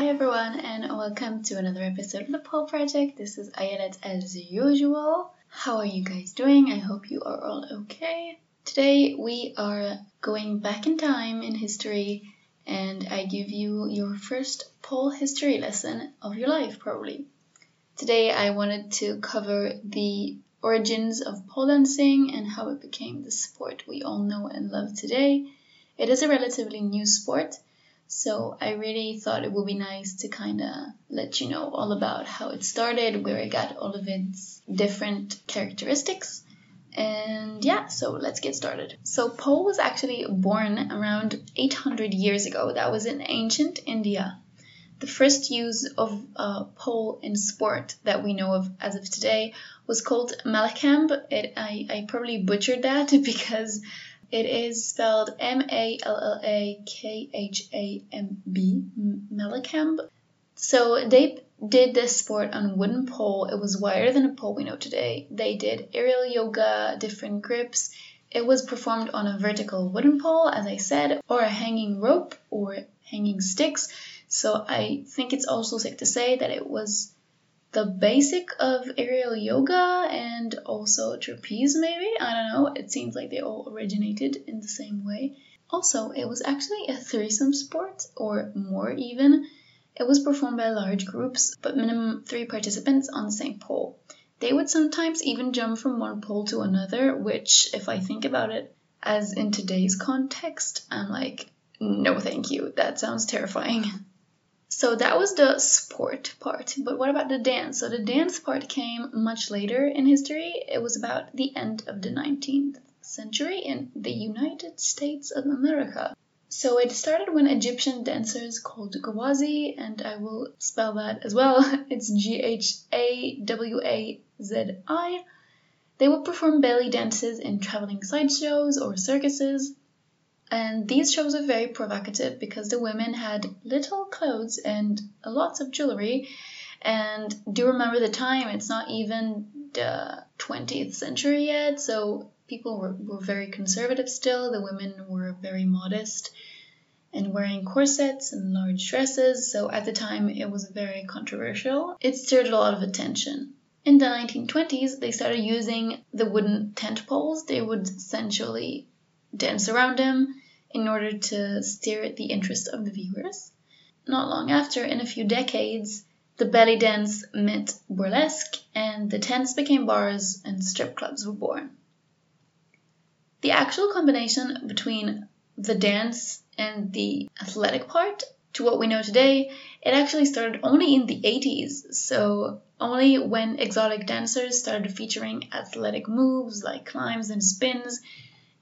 Hi everyone and welcome to another episode of the Pole Project. This is Ayelet as usual. How are you guys doing? I hope you are all okay. Today we are going back in time in history and I give you your first pole history lesson of your life probably. Today I wanted to cover the origins of pole dancing and how it became the sport we all know and love today. It is a relatively new sport so I really thought it would be nice to kind of let you know all about how it started, where it got all of its different characteristics. And yeah, so let's get started. So pole was actually born around 800 years ago. That was in ancient India. The first use of uh, pole in sport that we know of as of today was called Mallakhamb. It, I, I probably butchered that because it is spelled M A L L A K H A M B, Mallakhamb. So they did this sport on wooden pole. It was wider than a pole we know today. They did aerial yoga, different grips. It was performed on a vertical wooden pole, as I said, or a hanging rope or hanging sticks. So I think it's also safe to say that it was the basic of aerial yoga and also trapeze, maybe. I don't know. It seems like they all originated in the same way. Also, it was actually a threesome sport, or more even. It was performed by large groups, but minimum three participants on the same pole. They would sometimes even jump from one pole to another, which, if I think about it as in today's context, I'm like, no, thank you. That sounds terrifying. So that was the sport part. But what about the dance? So the dance part came much later in history. It was about the end of the 19th century in the United States of America. So it started when Egyptian dancers called Ghawazi, and I will spell that as well. It's G H A W A Z I. They would perform belly dances in traveling sideshows or circuses. And these shows are very provocative because the women had little clothes and lots of jewelry. And do you remember the time, it's not even the 20th century yet, so people were, were very conservative still. The women were very modest and wearing corsets and large dresses, so at the time it was very controversial. It stirred a lot of attention. In the 1920s, they started using the wooden tent poles. They would essentially dance around them in order to steer the interest of the viewers. Not long after, in a few decades, the belly dance met burlesque and the tents became bars and strip clubs were born. The actual combination between the dance and the athletic part to what we know today, it actually started only in the 80s. So, only when exotic dancers started featuring athletic moves like climbs and spins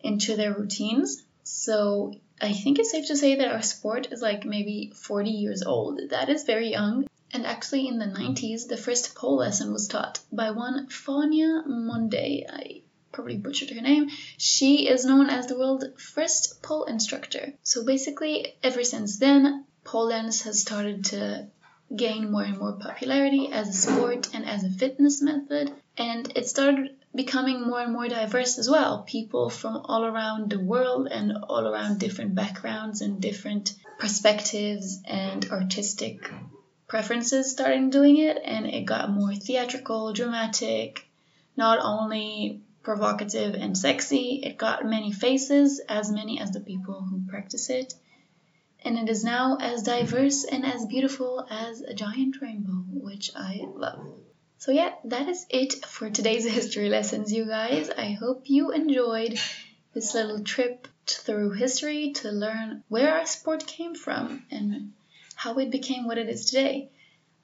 into their routines. So I think it's safe to say that our sport is like maybe 40 years old. That is very young. And actually, in the 90s, the first pole lesson was taught by one Fawnia Mondey. I probably butchered her name. She is known as the world's first pole instructor. So basically, ever since then, pole dance has started to gain more and more popularity as a sport and as a fitness method. And it started becoming more and more diverse as well. People from all around the world and all around different backgrounds and different perspectives and artistic preferences started doing it, and it got more theatrical, dramatic, not only provocative and sexy, it got many faces, as many as the people who practice it. And it is now as diverse and as beautiful as a giant rainbow, which I love. So, yeah, that is it for today's history lessons, you guys. I hope you enjoyed this little trip through history to learn where our sport came from and how it became what it is today.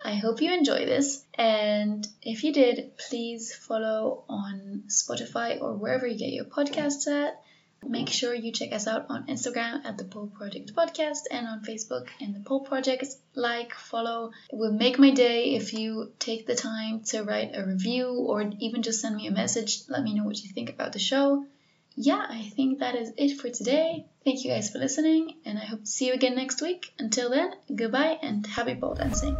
I hope you enjoy this, and if you did, please follow on Spotify or wherever you get your podcasts at. Make sure you check us out on Instagram at the Pole Project Podcast and on Facebook in the Pole Project. Like, follow. It will make my day if you take the time to write a review or even just send me a message. Let me know what you think about the show. Yeah, I think that is it for today. Thank you guys for listening, and I hope to see you again next week. Until then, goodbye and happy pole dancing.